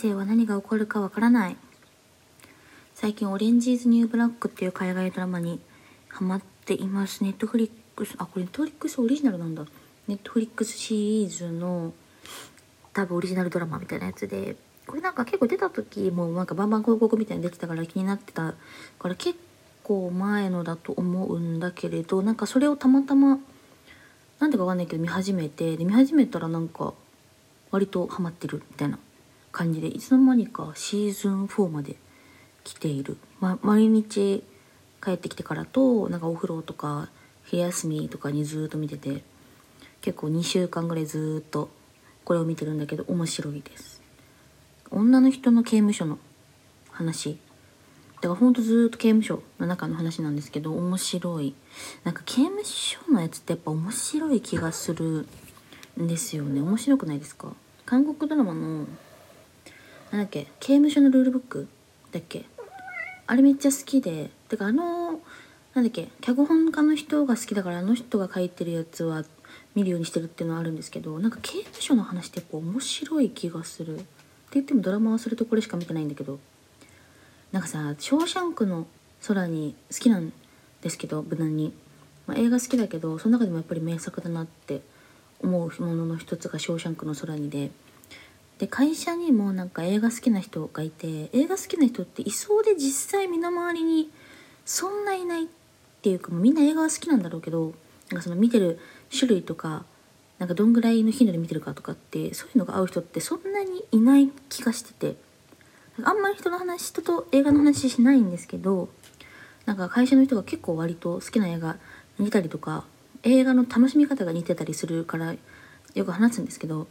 生は何が起こるかわからない。最近 Orange Is the New Black っていう海外ドラマにハマっています。 Netflix あこれ Netflix オリジナルなんだ。 Netflix シリーズの多分オリジナルドラマみたいなやつで。これなんか結構出た時もなんかバンバン広告みたいに出てたから気になってたから結構前のだと思うんだけれどなんかそれをたまたまなんでかわかんないけど見始めてで見始めたらなんか割とハマってるみたいな。感じでいつの間にかシーズン4まで来ている、ま、毎日帰ってきてからとなんかお風呂とか昼休みとかにずっと見てて結構2週間ぐらいずっとこれを見てるんだけど面白いです。女の人の刑務所の話。だからほんとずっと刑務所の中の話なんですけど面白い。なんか刑務所のやつってやっぱ面白い気がするんですよね。面白くないですか？韓国ドラマのなんだっけ刑務所のルールブック？だっけ？あれめっちゃ好きで。てかあのなんだっけ脚本家の人が好きだからあの人が書いてるやつは見るようにしてるっていうのはあるんですけどなんか刑務所の話ってやっぱ面白い気がする。って言ってもドラマはそれとこれしか見てないんだけど。なんかさ「ショーシャンクの空に」好きなんですけど無難に、まあ、映画好きだけどその中でもやっぱり名作だなって思うものの一つが「ショーシャンクの空にで」でで会社にもなんか映画好きな人がいて映画好きな人っていそうで実際身の回りにそんないないっていうかもうみんな映画は好きなんだろうけどなんかその見てる種類とかなんかどんぐらいの頻度で見てるかとかってそういうのが合う人ってそんなにいない気がしててあんまり人の話人と映画の話しないんですけどなんか会社の人が結構割と好きな映画見たりとか映画の楽しみ方が似てたりするからよく話すんですけど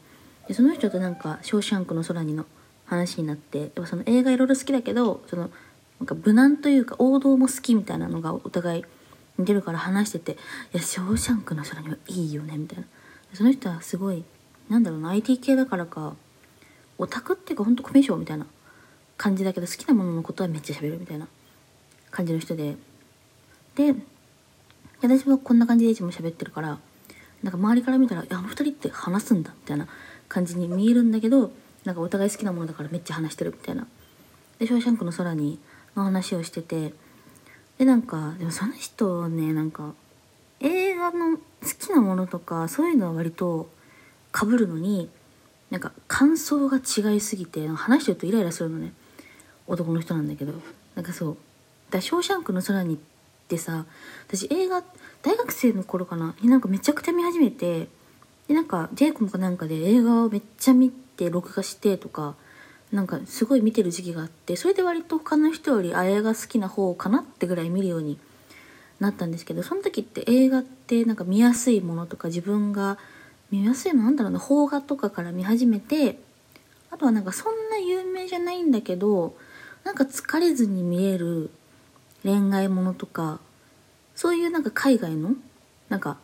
でその人となんか「ショーシャンクの空に」の話になってやっぱその映画いろいろ好きだけどそのなんか無難というか王道も好きみたいなのがお互い似てるから話してて「いやショーシャンクの空にはいいよね」みたいな。その人はすごいなんだろうな IT 系だからかオタクっていうかほんとコミュ障みたいな感じだけど好きなもののことはめっちゃ喋るみたいな感じの人で。で私はこんな感じでいつも喋ってるからなんか周りから見たら「いやあの二人って話すんだ」みたいな。感じに見えるんだけどなんかお互い好きなものだからめっちゃ話してるみたいな。で「ショーシャンクの空に」の話をしててでなんかでもその人ねなんか映画の好きなものとかそういうのは割と被るのになんか感想が違いすぎて話してるとイライラするのね。男の人なんだけど。なんかそう「だショーシャンクの空に」ってさ私映画大学生の頃かなになんかめちゃくちゃ見始めてでなんかジェイコムかなんかで映画をめっちゃ見て録画してとかなんかすごい見てる時期があってそれで割と他の人よりあ映画好きな方かなってぐらい見るようになったんですけどその時って映画ってなんか見やすいものとか自分が見やすいのなんだろうな邦画とかから見始めてあとはなんかそんな有名じゃないんだけどなんか疲れずに見える恋愛ものとかそういうなんか海外のなんか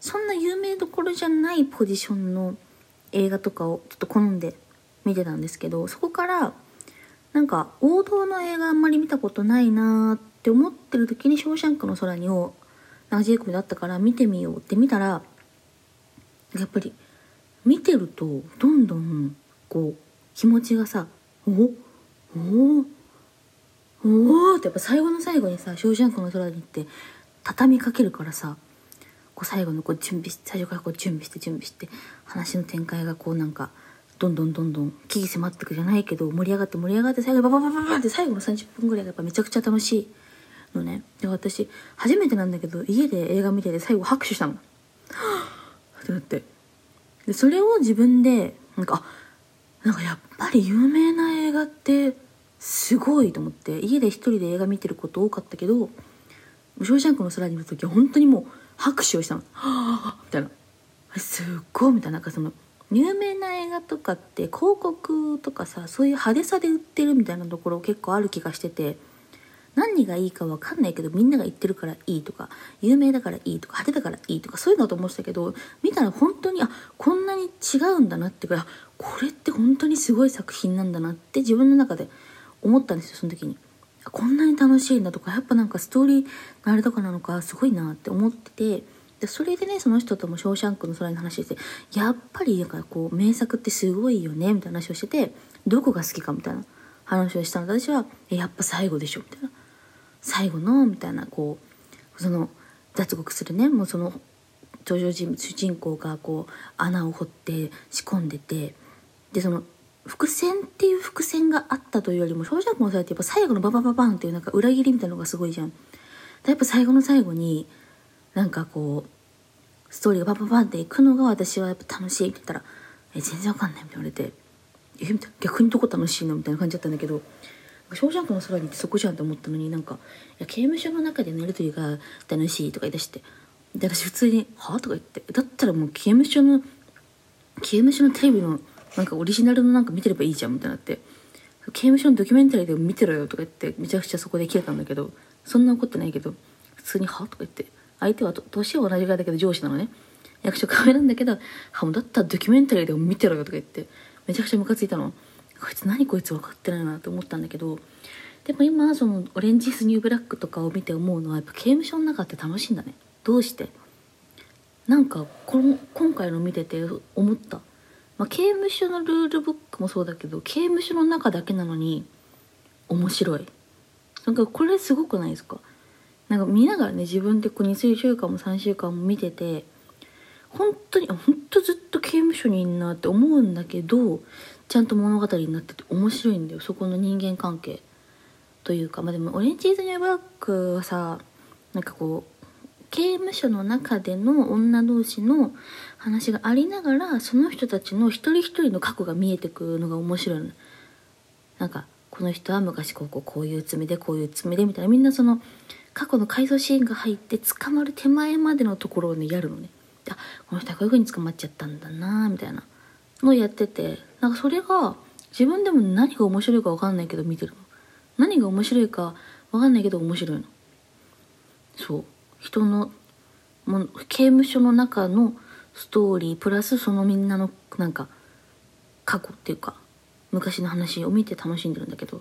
そんな有名どころじゃないポジションの映画とかをちょっと好んで見てたんですけどそこからなんか王道の映画あんまり見たことないなーって思ってる時に「ショーシャンクの空に」をなんかジェイコブだったから見てみようって見たらやっぱり見てるとどんどんこう気持ちがさ「おおおおってやっぱ最後の最後にさ「ショーシャンクの空に」って畳みかけるからさこう最後のこう準備し最初からこう準備して準備して話の展開がこうなんかどんどんどんどん危機迫ってくじゃないけど盛り上がって盛り上がって最後バババババって最後の30分ぐらいがやっぱめちゃくちゃ楽しいのね。で私初めてなんだけど家で映画見てて最後拍手したの。ってなって。でそれを自分でなんかあなんかやっぱり有名な映画ってすごいと思って。家で一人で映画見てること多かったけど「ショーシャンクの空にいる時は本当にもう拍手をしたの「」みたいなすっごいみたいななんかその有名な映画とかって広告とかさそういう派手さで売ってるみたいなところ結構ある気がしてて何がいいか分かんないけどみんなが言ってるからいいとか有名だからいいとか派手だからいいとかそういうのと思ってたけど見たら本当にあこんなに違うんだなってくらこれって本当にすごい作品なんだなって自分の中で思ったんですよその時に。こんなに楽しいんだとかやっぱなんかストーリーのあれとかなのかすごいなって思っててでそれでねその人とも「ショーシャンクの空」に話しててやっぱりなんかこう名作ってすごいよねみたいな話をしててどこが好きかみたいな話をしたの私は「やっぱ最後でしょ」みたいな。最後のみたいなこうその脱獄するね。もうその登場人物主人公がこう穴を掘って仕込んでてでその伏線っていう伏線があったというよりも「ショーシャンクの空」ってやっぱ最後のババババンっていうなんか裏切りみたいなのがすごいじゃん。やっぱ最後の最後になんかこうストーリーがパパパンっていくのが私はやっぱ楽しいって言ったら「え全然わかんない」みたいな言われて「えみたいな逆にどこ楽しいの?」みたいな感じだったんだけど「ショーシャンクの空にってそこじゃん」って思ったのになんか「いや刑務所の中でのやり取りが楽しい」とか言い出してで私普通に「はあ?」とか言ってだったらもう刑務所の刑務所のテレビのなんかオリジナルのなんか見てればいいじゃんみたいになって刑務所のドキュメンタリーでも見てろよとか言ってめちゃくちゃそこで切れたんだけどそんな怒ってないけど普通に「は?」とか言って相手は年は同じぐらいだけど上司なのね。役所変えなんだけど「はもうだったらドキュメンタリーでも見てろよ」とか言ってめちゃくちゃムカついたの。こいつ何こいつ分かってないなって思ったんだけどでも今その「オレンジス・ニューブラック」とかを見て思うのはやっぱ刑務所の中って楽しいんだね。どうして？なんかこの今回の見てて思った、まあ、刑務所のルールブックもそうだけど刑務所の中だけなのに面白い。なんかこれすごくないですか？なんか見ながらね自分でこう2週間も3週間も見てて本当に本当ずっと刑務所にいんなって思うんだけどちゃんと物語になってて面白いんだよ。そこの人間関係というか。まあでもオレンジ・イズ・ニュー・ブラックはさなんかこう刑務所の中での女同士の話がありながらその人たちの一人一人の過去が見えてくるのが面白いなんかこの人は昔こうこうこういう罪でこういう罪でみたいな。みんなその過去の回想シーンが入って捕まる手前までのところをねやるのね。あこの人はこういう風に捕まっちゃったんだなみたいな。のをやってて。なんかそれが自分でも何が面白いか分かんないけど見てるの。何が面白いか分かんないけど面白いの。そう。人のも刑務所の中のストーリープラスそのみんなのなんか過去っていうか昔の話を見て楽しんでるんだけど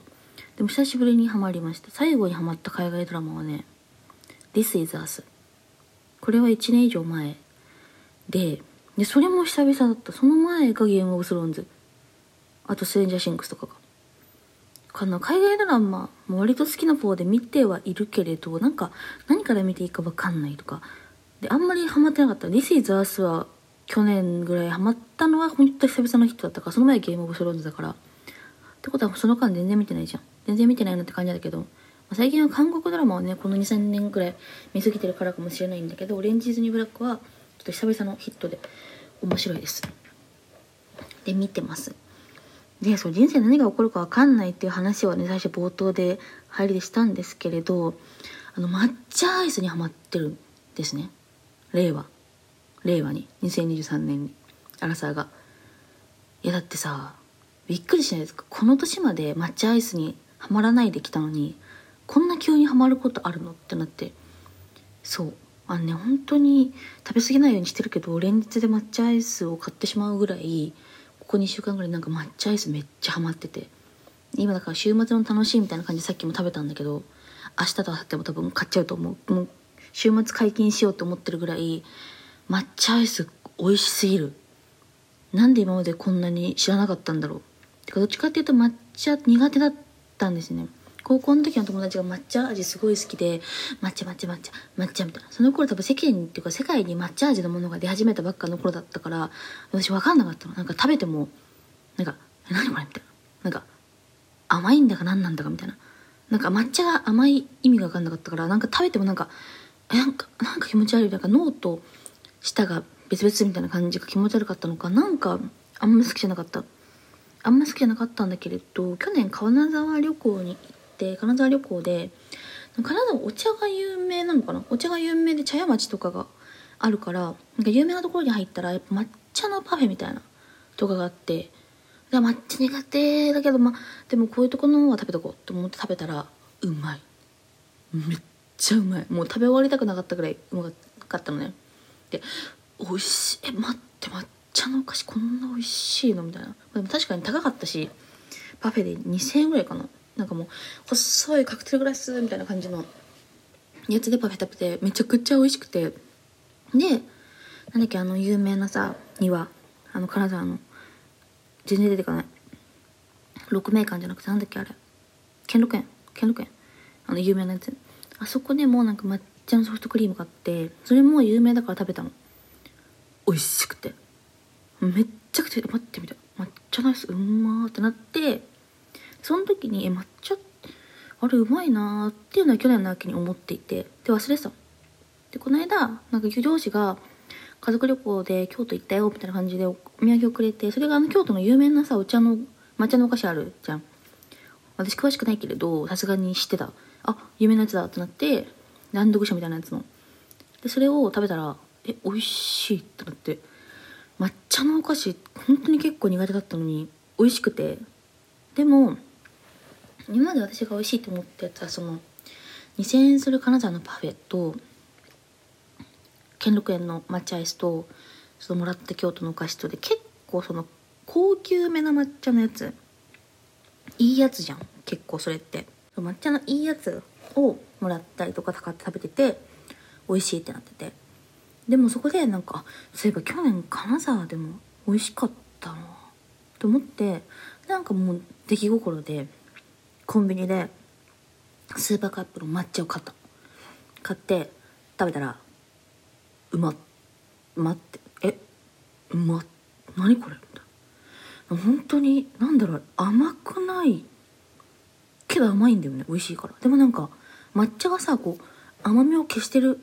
でも久しぶりにハマりました最後にハマった海外ドラマはね「This is Us」これは1年以上前ででそれも久々だった。その前がゲームオブスローンズ。あとスレンジャーシンクスとかが。かな。海外ドラマも割と好きな方で見てはいるけれどなんか何から見ていいか分かんないとかであんまりハマってなかった「This is Us」は去年ぐらいハマったのは本当久々の人だったからその前ゲームオブスローンズだから。ってことはその間全然見てないじゃん。全然見てないなって感じだけど、最近は韓国ドラマをねこの23年ぐらい見過ぎてるからかもしれないんだけど「オレンジーズ・ニーブラック」はちょっと久々のヒットで面白いです。で見てます。でそう人生何が起こるか分かんないっていう話はね最初冒頭で入りでしたんですけれどあの抹茶アイスにはまってるんですね。令和。令和に。2023年に。アラサーが。いやだってさびっくりしないですか？この年まで抹茶アイスにはまらないできたのにこんな急にはまることあるのってなって。そう。あのね本当に食べ過ぎないようにしてるけど連日で抹茶アイスを買ってしまうぐらいここ2週間ぐらいなんか抹茶アイスめっちゃハマってて。今だから週末の楽しいみたいな感じでさっきも食べたんだけど明日と明後日も多分買っちゃうと思う。もう週末解禁しようと思ってるぐらい抹茶アイス美味しすぎる。なんで今までこんなに知らなかったんだろう。てかどっちかっていうと抹茶苦手だったんですね。高校の時の友達が抹茶味すごい好きで抹茶抹茶抹茶抹茶みたいな。その頃多分世間っていうか世界に抹茶味のものが出始めたばっかの頃だったから私分かんなかったの。なんか食べてもなんか「何これ?」みたいな。なんか甘いんだか何なんだかみたいな。なんか抹茶が甘い意味が分かんなかったからなんか食べてもなんかなんかなんか気持ち悪い。なんか脳と舌が別々みたいな感じが気持ち悪かったのか。なんかあんま好きじゃなかった。あんま好きじゃなかったんだけれど去年金沢旅行に行って金沢旅行で金沢お茶が有名なのかな？お茶が有名で茶屋町とかがあるからなんか有名なところに入ったらやっぱ抹茶のパフェみたいなとかがあってで抹茶苦手だけどまあでもこういうとこのは食べとこうと思って食べたらうまい。めっちゃうまい。もう食べ終わりたくなかったぐらいうまかったのね。で美味しい。え待って抹茶のお菓子こんな美味しいの？みたいな。でも確かに高かったしパフェで2000円ぐらいかな。なんかもう細いカクテルグラスみたいな感じのやつでパフェ食べてめちゃくちゃ美味しくて。でなんだっけあの有名なさ庭。あの金沢の。全然出てかない。六名館じゃなくてなんだっけあれ。兼六園。兼六園。あの有名なやつ。あそこでもなんか抹茶のソフトクリームがあってそれも有名だから食べたの。美味しくて。めっちゃくちゃ待ってみた抹茶ナイスうまーってなってその時にえ抹茶あれうまいなーっていうのは去年の秋に思っていてで忘れてたでこの間なんか上司が家族旅行で京都行ったよみたいな感じでお土産をくれてそれがあの京都の有名なさお茶の抹茶のお菓子あるじゃん。私詳しくないけれどさすがに知ってた。あ有名なやつだってなってランドグシャみたいなやつの。でそれを食べたらえ美味しいってなって抹茶のお菓子本当に結構苦手だったのに美味しくて。でも今まで私が美味しいと思ったやつはその2000円する金沢のパフェと兼六園の抹茶アイスとそのもらった京都のお菓子とで結構その高級めな抹茶のやついいやつじゃん結構それって。抹茶のいいやつをもらったりとか買って食べてて美味しいってなってて。でもそこでなんかそういえば去年金沢でも美味しかったな。と思ってなんかもう出来心でコンビニでスーパーカップの抹茶を買った。買って食べたらうまっ待ってえうまっ何これ？みたいな。本当になんだろう甘くないけど甘いんだよね美味しいから。でもなんか抹茶がさこう甘みを消してる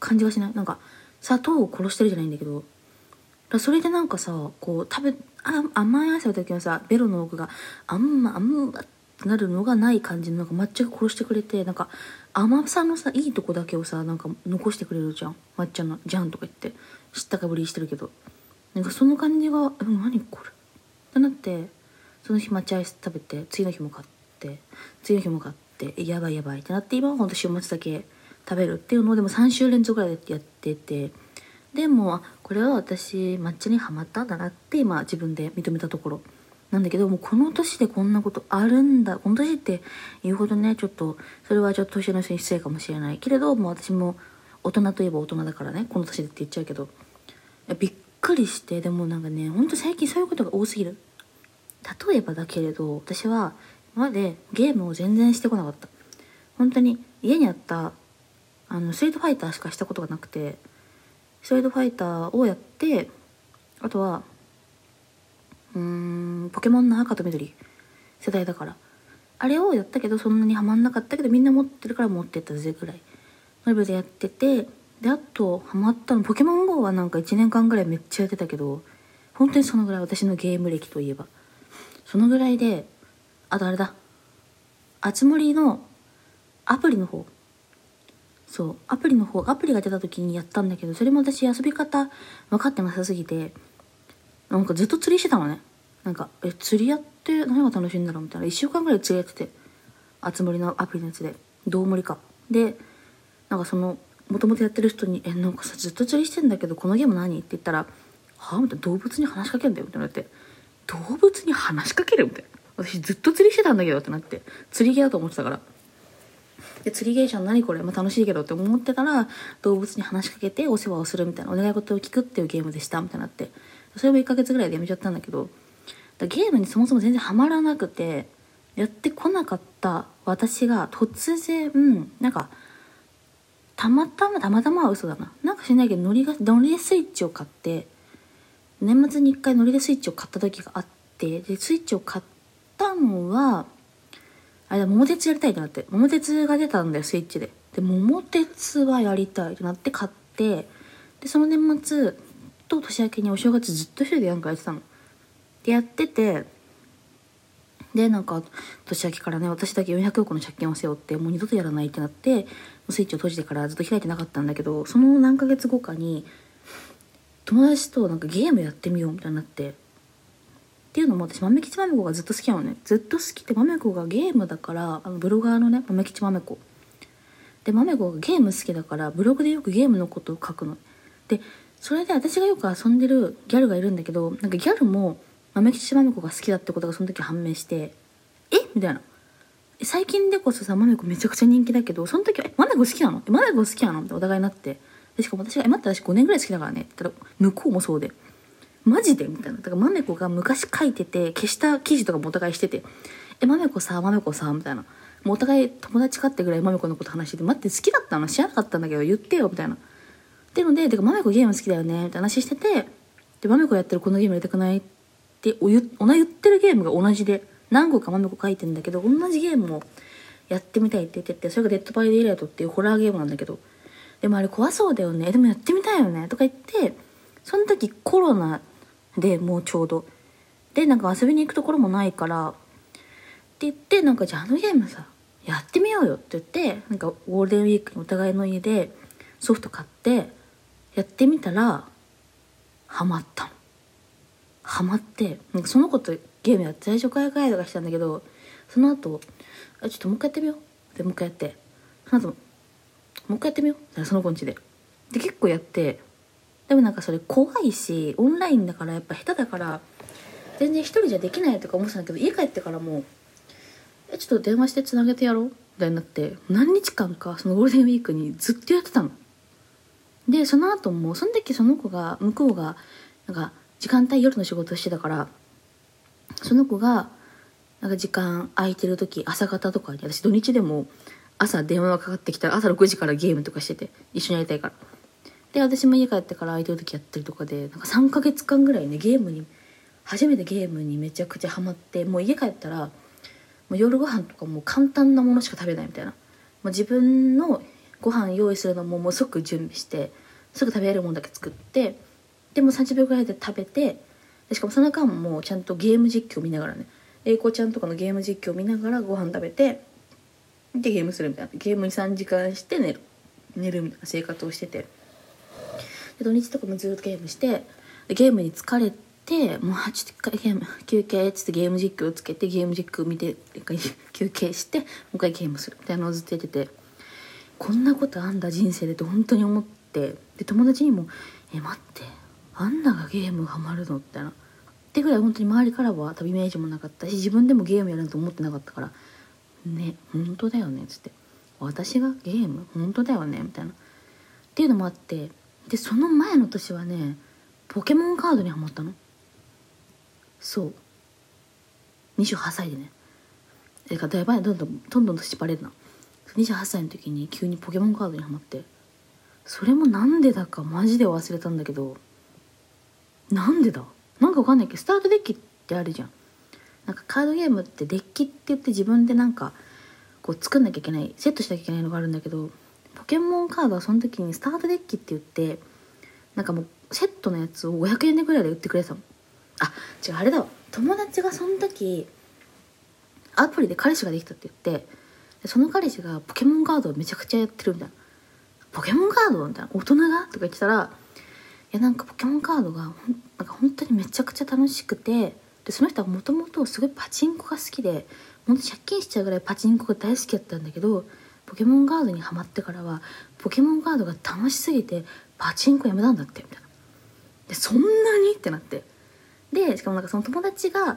感じがしない？なんか砂糖を殺してるじゃないんだけど。だそれでなんかさこう食べあ甘いアイスの時のさベロの奥があんまあんまってなるのがない感じのなんか抹茶が殺してくれてなんか甘さのさいいとこだけをさなんか残してくれるじゃん。抹茶のじゃんとか言って。知ったかぶりしてるけど。なんかその感じが「何これ?」ってなってその日抹茶アイス食べて次の日も買って。次の日も買ってやばいやばいってなって今はほんと週末だけ食べるっていうのをでも3週連続ぐらいでやっててでもこれは私抹茶にはまったんだなって今自分で認めたところ。なんだけどもうこの年でこんなことあるんだこの年って言うほどねちょっとそれはちょっと年の人に失礼かもしれない。けれどもう私も大人といえば大人だからねこの年でって言っちゃうけど。びっくりしてでもなんかねほんと最近そういうことが多すぎる。例えばだけれど私はまでゲームを全然してこなかった。本当に家にあったあのストリートファイターしかしたことがなくてストリートファイターをやってあとはうーんポケモンの赤と緑世代だから。あれをやったけどそんなにハマんなかったけどみんな持ってるから持ってったぜぐらい。のレベルでやっててであとハマったのポケモン GO はなんか1年間ぐらいめっちゃやってたけど本当にそのぐらい私のゲーム歴といえば。そのぐらいであとあれだ。あつ森のアプリの方。そうアプリの方アプリが出た時にやったんだけどそれも私遊び方分かってなさすぎてなんかずっと釣りしてたのね。なんかえ釣りやって何が楽しいんだろうみたいな。1週間ぐらい釣りやっててあつ森のアプリのやつで。どう森か。でなんかそのもともとやってる人に「えなんかさずっと釣りしてんだけどこのゲーム何?」って言ったら「はあ?」みたいな。動物に話しかけんだよみたいな。って動物に話しかけるみたいな。私ずっと釣りしてたんだけどってなって釣りゲーだと思ってたから。で釣り芸者何これ、まあ、楽しいけどって思ってたら動物に話しかけてお世話をするみたいなお願い事を聞くっていうゲームでしたみたいになって。それも1ヶ月ぐらいでやめちゃったんだけどだゲームにそもそも全然ハマらなくてやってこなかった私が突然なんかたまたまたまたまは嘘だな。なんかしないけどノリがノリでスイッチを買って年末に1回ノリでスイッチを買った時があってでスイッチを買ってたのはあれだ桃鉄やりたいってなって桃鉄が出たんだよスイッチで。で桃鉄はやりたいってなって買ってでその年末と年明けにお正月ずっと一人でなんかやってたの。でやっててでなんか年明けからね私だけ400億の借金を背負ってもう二度とやらないってなってスイッチを閉じてからずっと開いてなかったんだけどその何ヶ月後かに友達となんかゲームやってみようみたいになってっていうのも私豆吉豆子がずっと好きなのね。ずっと好きで豆子がゲームだからあのブロガーのね豆吉豆子。で豆子がゲーム好きだからブログでよくゲームのことを書くの。でそれで私がよく遊んでるギャルがいるんだけどなんかギャルも豆吉豆子が好きだってことがその時判明してえ？みたいな。最近でこそさ豆子めちゃくちゃ人気だけどその時は「え？豆子好きなの？え？豆子好きなの?」ってお互いになって。でしかも私が「え？待って私5年ぐらい好きだからね」って言ったら向こうもそうで「マジで?」みたいな。だからまめこが昔書いてて消した記事とかもお互いしてて「えまめこさまめこさ」みたいな。もうお互い友達かってぐらいまめこのこと話してて「待って好きだったの？知らなかったんだけど言ってよ」みたいな。っていうので「てかまめこゲーム好きだよね」みたいな話してて。でまめこやってるこのゲームやりたくないっておゆおな言ってるゲームが同じで。何個かまめこ書いてんだけど同じゲームをやってみたいって言ってて。それが「デッド・バイ・デイライト」っていうホラーゲームなんだけど。でもあれ怖そうだよね。でもやってみたいよね。とか言ってその時コロナでもうちょうど。でなんか遊びに行くところもないからって言ってなんかじゃああのゲームさやってみようよって言ってなんかゴールデンウィークにお互いの家でソフト買ってやってみたらハマったの。ハマってなんかその子とゲームやって最初からガイドがしたんだけどその後あちょっともう一回やってみよう。でもう一回やって。その後もう一回やってみよう。その子んちで。で結構やってでもなんかそれ怖いしオンラインだからやっぱ下手だから全然一人じゃできないとか思ってたんだけど家帰ってからもうえちょっと電話してつなげてやろうみたいになって何日間かそのゴールデンウィークにずっとやってたの。でその後もその時その子が向こうがなんか時間帯夜の仕事してたからその子がなんか時間空いてる時朝方とかに私土日でも朝電話がかかってきたら朝6時からゲームとかしてて一緒にやりたいから。で私も家帰ってから空いてる時やったりとかでなんか3ヶ月間ぐらいねゲームに初めてゲームにめちゃくちゃハマってもう家帰ったらもう夜ご飯とかもう簡単なものしか食べないみたいな。もう自分のご飯用意するのももう即準備してすぐ食べれるものだけ作ってでも30秒ぐらいで食べてでしかもその間もちゃんとゲーム実況見ながらね英子ちゃんとかのゲーム実況見ながらご飯食べてでゲームするみたいな。ゲームに3時間して寝る寝るみたいな生活をしてて。土日とかもずっとゲームしてゲームに疲れてもうちょっと一回ゲーム休憩っつってゲーム実況つけてゲーム実況見て一回 休憩してもう一回ゲームする。みたいなのをずっとやってて。こんなことあんだ人生でって本当に思って。で友達にも「え待ってあんながゲームハマるの?」みたいな。ってぐらい本当に周りからは旅イメージもなかったし自分でもゲームやると思ってなかったからね本当だよねっつって。私がゲーム本当だよねみたいな。っていうのもあってでその前の年はねポケモンカードにハマったの。そう。28歳でね。えかだいぶどんどんどんどん年バレるな。28歳の時に急にポケモンカードにハマって。それもなんでだかマジで忘れたんだけど。なんでだ？なんかわかんないけどスタートデッキってあるじゃん。なんかカードゲームってデッキって言って自分でなんかこう作んなきゃいけないセットしなきゃいけないのがあるんだけどポケモンカードはその時にスタートデッキって言ってなんかもうセットのやつを500円でぐらいで売ってくれてたの。あ違うあれだわ。友達がその時アプリで彼氏ができたって言ってその彼氏がポケモンカードをめちゃくちゃやってるみたいな。ポケモンカードみたいな大人が？とか言ってたらいやなんかポケモンカードがなんか本当にめちゃくちゃ楽しくてでその人はもともとすごいパチンコが好きで本当借金しちゃうぐらいパチンコが大好きだったんだけどポケモンカードにはまってからはポケモンカードが楽しすぎてパチンコやめたんだってみたいな。でそんなに？ってなって。でしかもなんかその友達が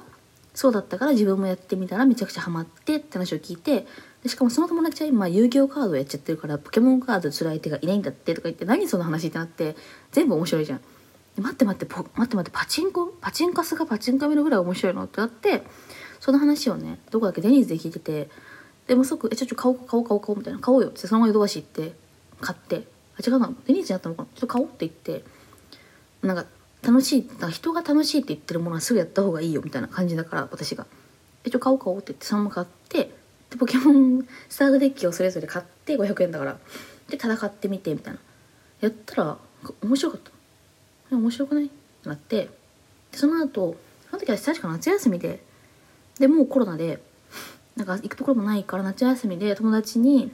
そうだったから自分もやってみたらめちゃくちゃハマってって話を聞いてでしかもその友達は今遊戯王カードをやっちゃってるからポケモンカードする相手がいないんだってとか言って何その話ってなって全部面白いじゃん。待って待って待って待ってパチンコ？パチンカスがパチンカメのぐらい面白いのってなってその話をねどこだっけデニーズで聞いててでも即「えちょちょ買おう買おう買おう買おう」みたいな「買おうよ」ってそのままヨドバシ行って買って。あ違うなデニーズにあったのかな。ちょっと買おうって言って。なんか楽しいな人が楽しいって言ってるものはすぐやった方がいいよみたいな感じだから私が「えちょ買おう買おう」って言ってそのまま買ってでポケモンスタートデッキをそれぞれ買って500円だから。で戦ってみてみたいな。やったら面白かった。面白くない？ってなって。でその後その時は確か夏休みででもうコロナでなんか行くところもないから夏休みで友達に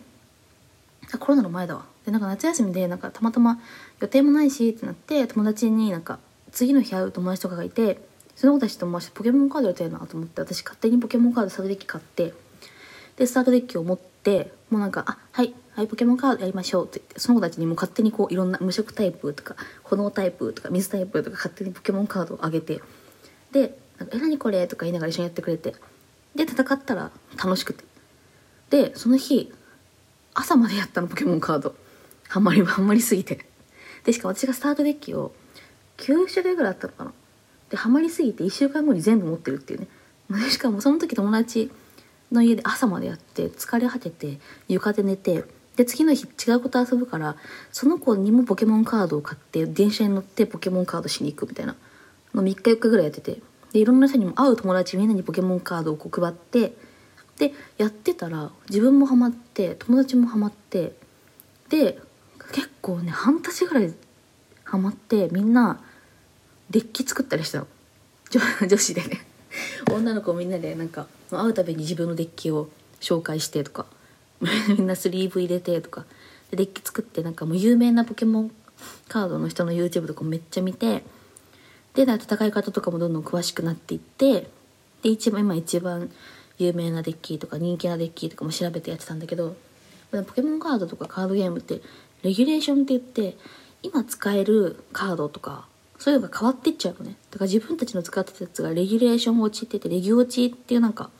あコロナの前だわでなんか夏休みでなんかたまたま予定もないしってなって友達になんか次の日会う友達とかがいてその子たちともポケモンカードやりたいなと思って私勝手にポケモンカードスタートデッキ買ってでスタートデッキを持ってもうなんか「あはいはいポケモンカードやりましょう」って言ってその子たちにも勝手にこういろんな無色タイプとか炎タイプとか水タイプとか勝手にポケモンカードをあげてで「なんかえ何これ?」とか言いながら一緒にやってくれてで戦ったら楽しくて。でその日朝までやったのポケモンカード。ハマりハマりすぎて。でしかも私がスタートデッキを9種類ぐらいあったのかな。でハマりすぎて1週間後に全部持ってるっていうね。しかもその時友達の家で朝までやって疲れ果てて床で寝てで次の日違う子と遊ぶからその子にもポケモンカードを買って電車に乗ってポケモンカードしに行くみたいなの3日4日ぐらいやってて。でいろんな人にも会う友達みんなにポケモンカードをこう配ってでやってたら自分もハマって友達もハマってで結構ね半年ぐらいハマってみんなデッキ作ったりしたの。女子でね。女の子みんなでなんか会うたびに自分のデッキを紹介してとか みんなスリーブ入れてとかでデッキ作ってなんかもう有名なポケモンカードの人の YouTube とかめっちゃ見てで戦い方とかもどんどん詳しくなっていってで一番今一番有名なデッキとか人気なデッキとかも調べてやってたんだけどポケモンカードとかカードゲームってレギュレーションって言って今使えるカードとかそういうのが変わっていっちゃうのね。だから自分たちの使ってたやつがレギュレーション落ちっててレギュ落ちっていうなんか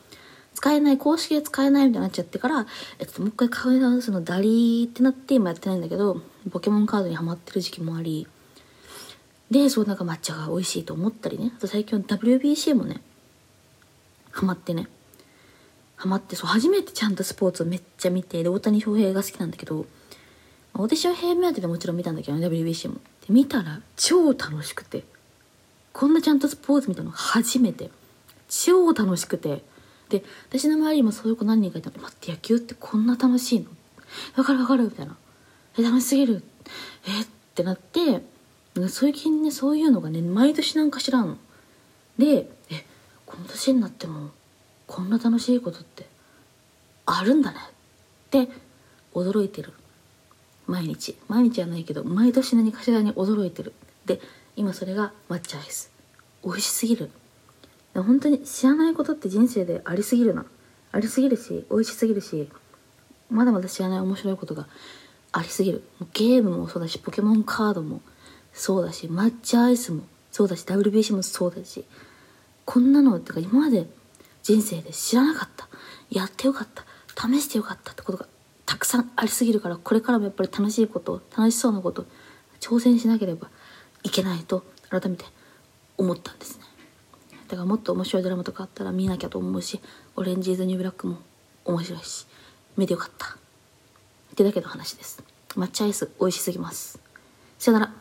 使えない公式で使えないみたいになっちゃってから、えっと、もう一回買い直すのダリーってなって今やってないんだけどポケモンカードにハマってる時期もありでそうなんか抹茶が美味しいと思ったりね。あと最近は WBC もねハマってね。ハマってそう初めてちゃんとスポーツをめっちゃ見てで大谷翔平が好きなんだけど大谷翔平目当てでもちろん見たんだけどね WBC も。で見たら超楽しくてこんなちゃんとスポーツ見たの初めて。超楽しくて。で私の周りにもそういう子何人かいたの。待って野球ってこんな楽しいの？わかるわかるみたいな。え楽しすぎる？えってなって最近ねそういうのがね毎年なんか知らんでえこの年になってもこんな楽しいことってあるんだね。って驚いてる。毎日。毎日はないけど毎年何かしらに驚いてる。で今それが抹茶アイス。美味しすぎる。本当に知らないことって人生でありすぎるな。ありすぎるし美味しすぎるしまだまだ知らない面白いことがありすぎる。ゲームもそうだしポケモンカードもそうだし抹茶アイスもそうだし WBC もそうだしこんなのってか今まで人生で知らなかった。やってよかった。試してよかったってことがたくさんありすぎるからこれからもやっぱり楽しいこと楽しそうなこと挑戦しなければいけないと改めて思ったんですね。だからもっと面白いドラマとかあったら見なきゃと思うしオレンジ・イズ・ニュー・ブラックも面白いし見てよかった。ってだけの話です。抹茶アイス美味しすぎます。さよなら。